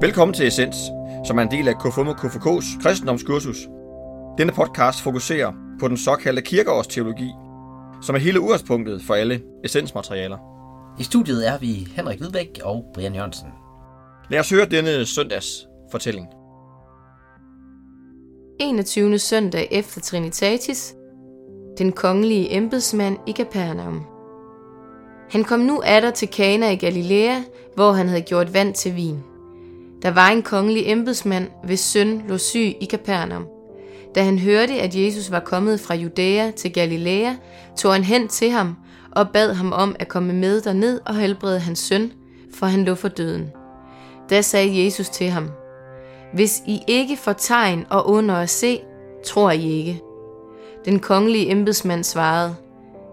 Velkommen til Essens, som er en del af KFUM og KFK's kristendomskursus. Denne podcast fokuserer på den såkaldte kirkeårsteologi, som er hele udgangspunktet for alle essensmaterialer. I studiet er vi Henrik Hvidbæk og Brian Jørgensen. Lad os høre denne søndags fortælling. 21. søndag efter Trinitatis, den kongelige embedsmand i Capernaum. Han kom nu atter til Kana i Galilea, hvor han havde gjort vand til vin. Der var en kongelig embedsmand, hvis søn lå syg i Kapernaum. Da han hørte, at Jesus var kommet fra Judæa til Galilea, tog han hen til ham og bad ham om at komme med derned og helbrede hans søn, for han lå for døden. Da sagde Jesus til ham, Hvis I ikke får tegn og under at se, tror I ikke. Den kongelige embedsmand svarede,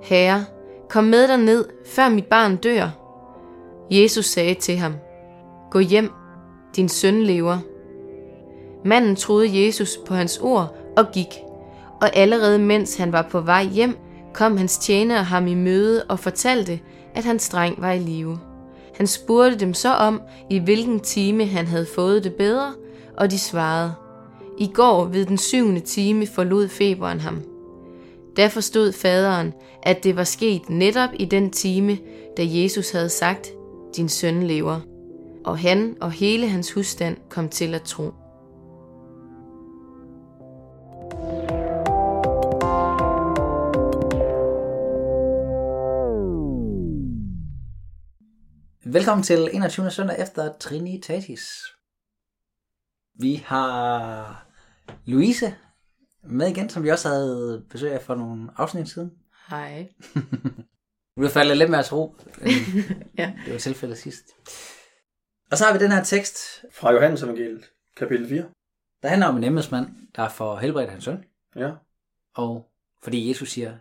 Herre, kom med derned, før mit barn dør. Jesus sagde til ham, Gå hjem, din søn lever. Manden troede Jesus på hans ord og gik, og allerede mens han var på vej hjem, kom hans tjener ham i møde og fortalte, at hans dreng var i live. Han spurgte dem så om, i hvilken time han havde fået det bedre, og de svarede, I går ved den syvende time forlod feberen ham. Da forstod faderen, at det var sket netop i den time, da Jesus havde sagt, din søn lever. Og han og hele hans husstand kom til at tro. Velkommen til 21. søndag efter Trinitatis. Vi har Louise med igen, som vi også havde besøg af for nogle afsnit siden. Hej. Du er faldet lidt mere at tro, Ja. det var tilfældet sidst. Og så har vi den her tekst, Fra Johannes evangeliet, kapitel 4. der handler om en embedsmand, der får helbredt hans søn. Ja. Og fordi Jesus siger,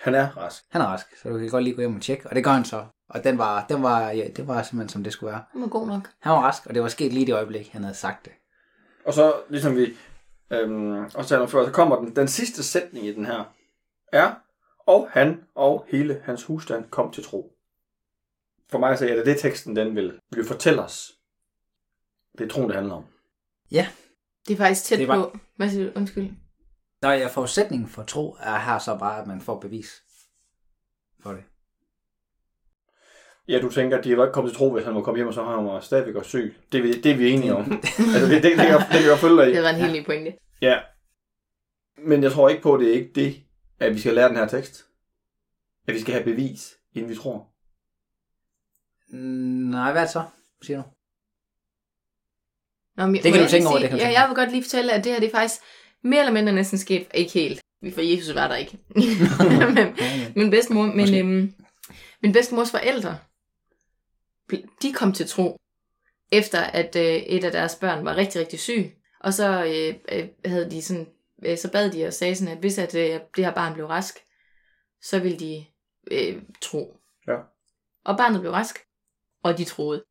Han er rask. han er rask, så du kan godt lige gå hjem og tjekke. Og det gør han så. Og den var, den var, ja, det var simpelthen som det skulle være. Den var god nok. Han var rask, og det var sket lige i det øjeblik, han havde sagt det. Og så, ligesom vi øhm, også talte om før, så kommer den, den sidste sætning i den her. Er, og han og hele hans husstand kom til tro. For mig så er det det, teksten den vil, vil fortælle os. Det er troen, det handler om. Ja, Det er faktisk tæt Det var- på. Hvad siger du? Undskyld. der er forudsætningen for tro, er her så bare, at man får bevis for det. Ja, du tænker, at de var ikke kommet til tro, hvis han må komme hjem, og så har han var stadigvæk også syg. Det, er vi- det er vi enige om. altså, det, det, det, kan jeg- det kan jeg følge dig i. Det var en helt ny pointe. Ja. Men jeg tror ikke på, at det er ikke det, at vi skal lære den her tekst. At vi skal have bevis, inden vi tror. Nej, hvad er det så, siger du? Nå, men, Det kan du jeg tænke lige over, sige- det kan ja, tænke jeg vil godt lige fortælle, at det her det er faktisk mere eller mindre næsten sket. Ikke helt, for Jesus var der ikke. men, min bedstemor, men Måske. øhm, min bedstemors forældre, de kom til tro, efter at øh, et af deres børn var rigtig, rigtig syg. Og så øh, øh, havde de sådan, øh, så bad de og sagde sådan, at hvis at, øh, det her barn blev rask, så ville de øh, tro. Ja. Og barnet blev rask, og de troede.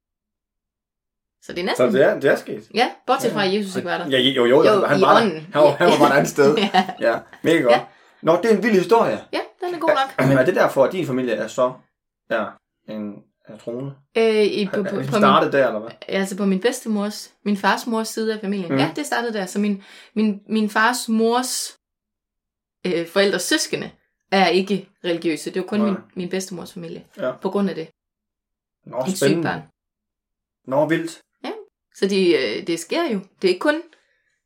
Så det er Så næsten... det er, det er sket. Ja, bortset fra, at Jesus ikke var der. Ja, jo, jo, jo, Jo, han var. Han var, han var bare et andet sted. ja. Ja, mega godt. Ja. Nå, det er en vild historie. ja, den er god nok. Men er det derfor, at din familie er så ja, en er troende? Øh, i, på, Er, på, er, på, startede der, eller hvad? altså på min bedstemors, min fars mors side af familien. Mm. Ja, det startede der. Så min, min, min fars mors øh, forældres søskende er ikke religiøse. Det var kun Nej. min, min bedstemors familie. Ja. På grund af det. Nå, Et sygt spændende. barn. Nå, vildt. Så de, øh, det sker jo. Det er ikke kun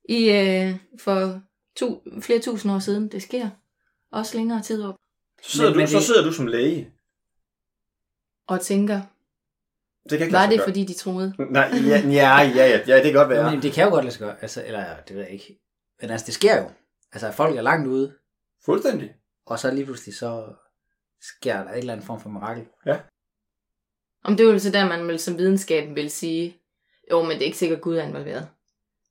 i øh, for to, flere tusind år siden. Det sker også længere tid op. Så sidder, Men- du, men så det- sidder du som læge. Og tænker, Det kan ikke var det gøre. fordi de troede? Nej, ja, ja, ja, ja, ja, det kan godt være. Men det kan jo godt lade sig gøre, altså, eller det ved jeg ikke. Men altså, det sker jo. Altså, folk er langt ude, Fuldstændig. og så lige pludselig så sker der et eller andet form for mirakel. Om det er jo så der, man vil, som videnskaben vil sige, jo, men det er ikke sikkert, Gud er involveret.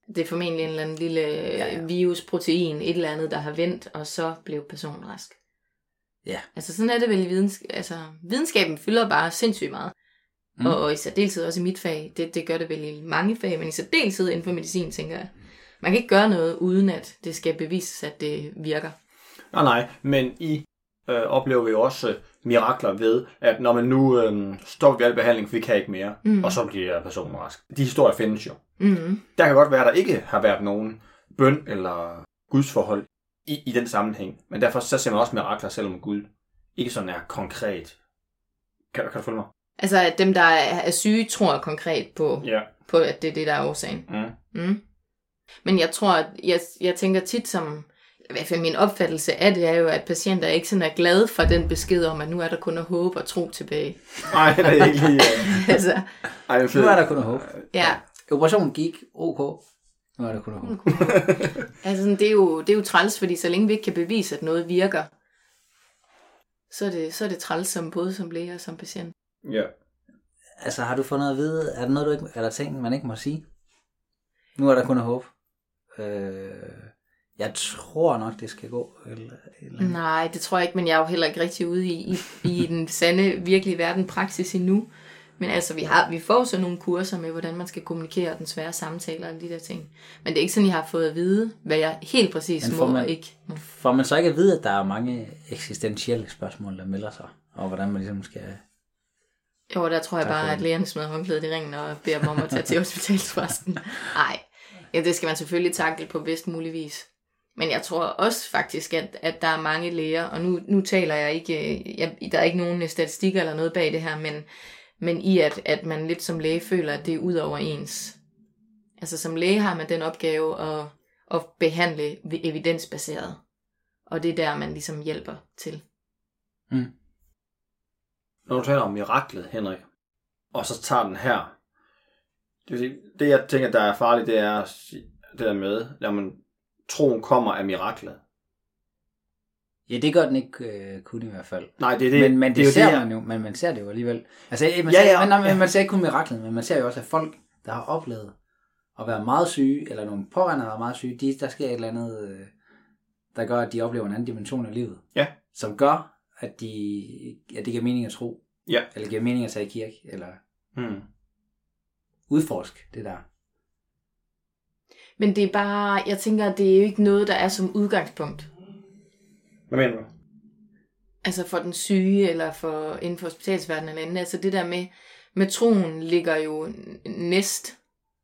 Det er formentlig en eller anden lille Ja, ja, ja. virusprotein, et eller andet, der har vendt, og så blev personen rask. Ja. Altså sådan er det vel i vidensk- altså, videnskaben fylder bare sindssygt meget. Mm. Mm. Og, og i særdeleshed også i mit fag, det, det gør det vel i mange fag, men i særdeleshed inden for medicin, tænker jeg. Man kan ikke gøre noget, uden at det skal bevises, at det virker. Nej, nej, men i øh, oplever vi jo også øh, mirakler ved, at når man nu øh, stopper vi al behandling, for vi kan ikke mere, mm. og så bliver personen rask. De historier findes jo. Mm. Der kan godt være, at der ikke har været nogen bøn eller gudsforhold i, i den sammenhæng. Men derfor så ser man også mirakler, selvom Gud ikke sådan er konkret. Kan, kan du følge mig? Altså, at dem, der er er syge, tror konkret på, Ja. på, at det er det, der er årsagen. Mm. Mm. Men jeg tror, at jeg, jeg tænker tit som, i hvert fald min opfattelse af det, er jo, at patienter ikke sådan er glade for den besked om, at nu er der kun at håbe og tro tilbage. Nej, det er ikke lige... Altså, Ej, det Nu er der kun at håbe. ja. Operationen gik ok. Nu er der kun at håbe. Altså, sådan, det, er jo, det er jo træls, fordi så længe vi ikke kan bevise, at noget virker, så er det, så er det træls som, både som læge og som patient. Ja. Altså, har du fået noget at vide? Er der noget, du ikke, er der ting, man ikke må sige? Nu er der kun at håbe. Øh, jeg tror nok, det skal gå. Eller, eller. Nej, det tror jeg ikke, men jeg er jo heller ikke rigtig ude i, i, i den sande, virkelige verden praksis endnu. Men altså, vi, har, vi får så nogle kurser med, hvordan man skal kommunikere og den svære samtaler og de der ting. Men det er ikke sådan, jeg har fået at vide, hvad jeg helt præcis må man- og ikke må. Får man så ikke at vide, at der er mange eksistentielle spørgsmål, der melder sig? Og hvordan man ligesom skal... Jo, der tror jeg bare, at lægerne smider håndklædet i ringen og beder dem om at tage til hospitalsforresten. Nej, ja, det skal man selvfølgelig takle på bedst mulig vis. Men jeg tror også faktisk, at, at der er mange læger, og nu, nu taler jeg ikke, øh, jeg, der er ikke nogen statistikker eller noget bag det her, men, men i at, at man lidt som læge føler, at det er ud over ens. Altså som læge har man den opgave at, at behandle evidensbaseret. Og det er der, man ligesom hjælper til. Mm. Når du taler om miraklet, Henrik, og så tager den her. Det, vil sige, det jeg tænker, der er farligt, det er det der med, at man troen kommer af miraklet. Ja, det gør den ikke øh, kun i hvert fald. Nej, det er det. men, men det, det ser jeg- man jo, men man ser det jo alligevel. Altså, man, Ja, ser, ja, men, nej, men ja. man ser ikke kun miraklet, men man ser jo også, at folk, der har oplevet at være meget syge, eller nogle pårørende, der er meget syge, de, der sker et eller andet, øh, der gør, at de oplever en anden dimension af livet. Ja. Som gør, at, de, at det giver mening at tro. Ja. Eller giver mening at tage i kirke, eller Hmm. udforske det der. Men det er bare, jeg tænker, at det er jo ikke noget, der er som udgangspunkt. Hvad mener du? altså for den syge, eller for inden for hospitalsverdenen eller andet. Altså det der med, med troen ligger jo næst.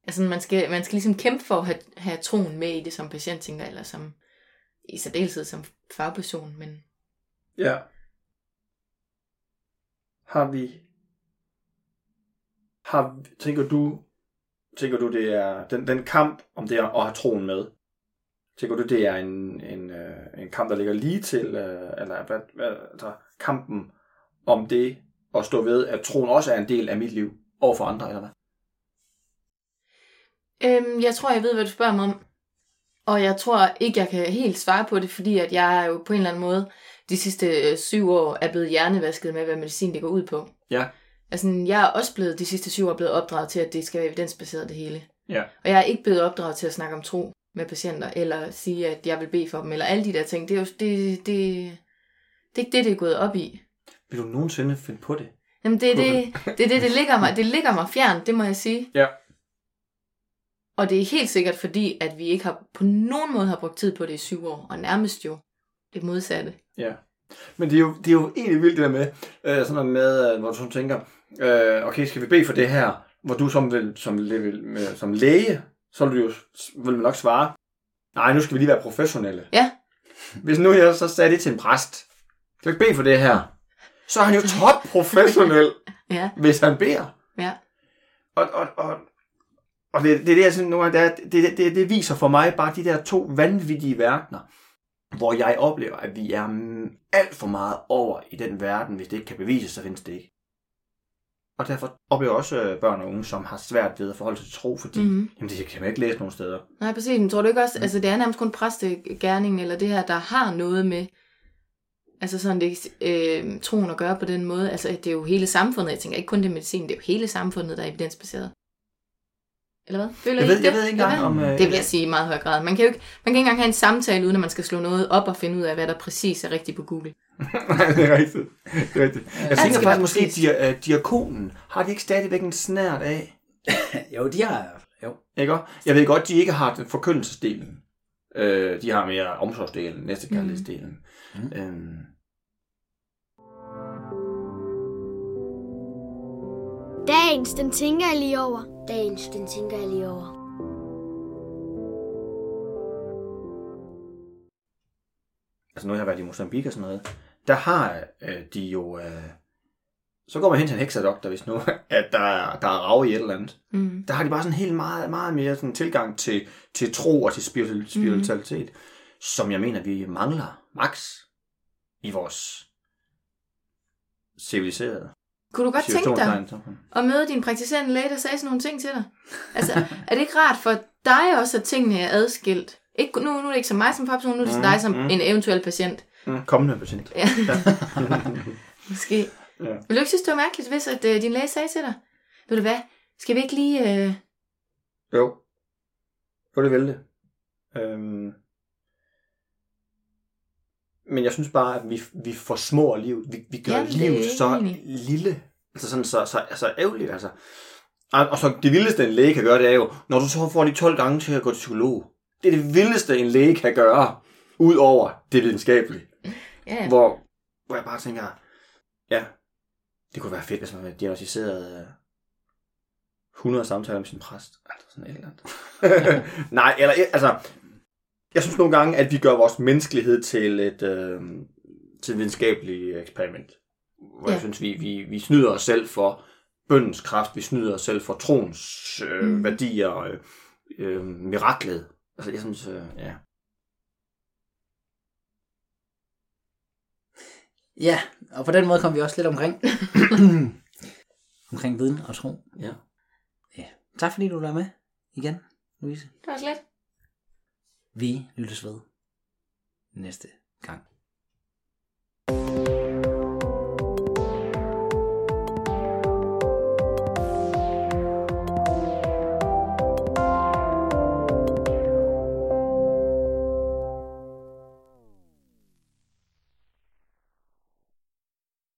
Altså man skal, man skal ligesom kæmpe for at have, have troen med i det som patient, tænker eller som i særdeleshed som fagperson, men Ja. Har vi... Har, tænker du, tænker du, det er den, den kamp om det at have troen med? Tænker du, det er en, en, øh, en kamp, der ligger lige til, øh, eller hvad, hvad, altså, kampen om det at stå ved, at troen også er en del af mit liv over for andre, eller hvad? Øhm, jeg tror, jeg ved, hvad du spørger mig om. Og jeg tror ikke, jeg kan helt svare på det, fordi at jeg er jo på en eller anden måde de sidste øh, syv år er blevet hjernevasket med, hvad medicin det går ud på. Ja. Altså, jeg er også blevet de sidste syv år blevet opdraget til, at det skal være evidensbaseret det hele. Ja. Og jeg er ikke blevet opdraget til at snakke om tro med patienter, eller sige, at jeg vil bede for dem, eller alle de der ting. Det er jo det, det, det er ikke det, det er gået op i. Vil du nogensinde finde på det? Jamen, det er det, det, er det, det ligger mig, det ligger mig fjern, det må jeg sige. Ja. Og det er helt sikkert fordi, at vi ikke har på nogen måde har brugt tid på det i syv år, og nærmest jo det modsatte. Ja. Men det er jo, det er jo egentlig vildt det der med, øh, sådan noget med, øh, hvor du sådan tænker, øh, okay, skal vi bede for det her? Hvor du som, vil, som, vil, med, som læge, så vil du jo vil man nok svare, nej, nu skal vi lige være professionelle. Ja. Hvis nu jeg så sagde det til en præst, skal vi ikke bede for det her? Så er han jo top professionel, Ja, hvis han beder. ja. Og, og, og, og det, det, er det, jeg synes, nogle det, det, det, det viser for mig bare de der to vanvittige verdener, hvor jeg oplever, at vi er mm, alt for meget over i den verden. Hvis det ikke kan bevises, så findes det ikke. Og derfor oplever jeg også øh, børn og unge, som har svært ved at forholde sig til tro, fordi Mhm. mm-hmm. jamen, det kan man ikke læse nogen steder. Nej, præcis. Men tror du ikke også, altså det er nærmest kun præstegærningen, eller det her, der har noget med, altså sådan det, øh, troen at gøre på den måde. Altså det er jo hele samfundet, jeg tænker ikke kun det medicin, det er jo hele samfundet, der er evidensbaseret. Eller hvad? Føler Jeg I ved, ikke jeg det? ved ikke engang, om... Øh, Det vil jeg sige i meget høj grad. Man kan jo ikke, man kan ikke engang have en samtale, uden at man skal slå noget op og finde ud af, hvad der præcis er rigtigt på Google. Nej, det er rigtigt. Det er rigtigt. Jeg Alt tænker skal faktisk måske, dia, uh, diakonen, har de ikke stadigvæk en snært af? jo, de har... Jo. Ikke? Jeg ved godt, de ikke har den forkyndelsesdelen. Øh, de har mere omsorgsdelen, næstekærlighedsdelen. Mm. Øhm, Dagens, den tænker jeg lige over. Dagens, den tænker jeg lige over. altså nu har jeg været i Mozambique og sådan noget, der har øh, de jo, øh, så går man hen til en heksadoktor, hvis nu, at der er, der er rav i et eller andet. Mm. Der har de bare sådan helt meget, meget mere sådan tilgang til, til tro og til spiritu- spiritualitet, mm. som jeg mener, vi mangler max i vores civiliserede Kunne du godt tænke dig at møde din praktiserende læge, der sagde sådan nogle ting til dig? Altså, er det ikke rart for dig også, at tingene er adskilt? Ikke, nu, nu er det ikke som mig som fagperson, nu er det mm, dig som mm. en eventuel patient. Mm, kommende patient. Ja. Måske. Ja. Vil du ikke synes, det var mærkeligt, hvis at, øh, din læge sagde til dig, ved du hvad, skal vi ikke lige... Øh... Jo. Jo, det vil det. Øhm. Men jeg synes bare, at vi, vi forsmår livet. Vi, vi gør Jamen, livet så lille. Altså sådan så, så, så ærgerligt, altså. Og, og så det vildeste, en læge kan gøre, det er jo, når du så får de 12 gange til at gå til psykolog. Det er det vildeste, en læge kan gøre, ud over det videnskabelige. Ja, Hvor, hvor jeg bare tænker, ja, det kunne være fedt, hvis man havde diagnostiseret øh, 100 samtaler med sin præst. Altså sådan et eller andet. Nej, eller altså, jeg synes nogle gange, at vi gør vores menneskelighed til et, øh, til et videnskabeligt eksperiment. Hvor ja. Jeg synes, vi, vi, vi snyder os selv for bøndens kraft, vi snyder os selv for troens øh. Mm. værdier, øh, øh, miraklet. Altså, jeg synes, øh, ja. Ja, og på den måde kom vi også lidt omkring. omkring viden og tro. ja. Ja. Tak fordi du var med igen, Louise. det var slet. Vi lyttes ved næste gang.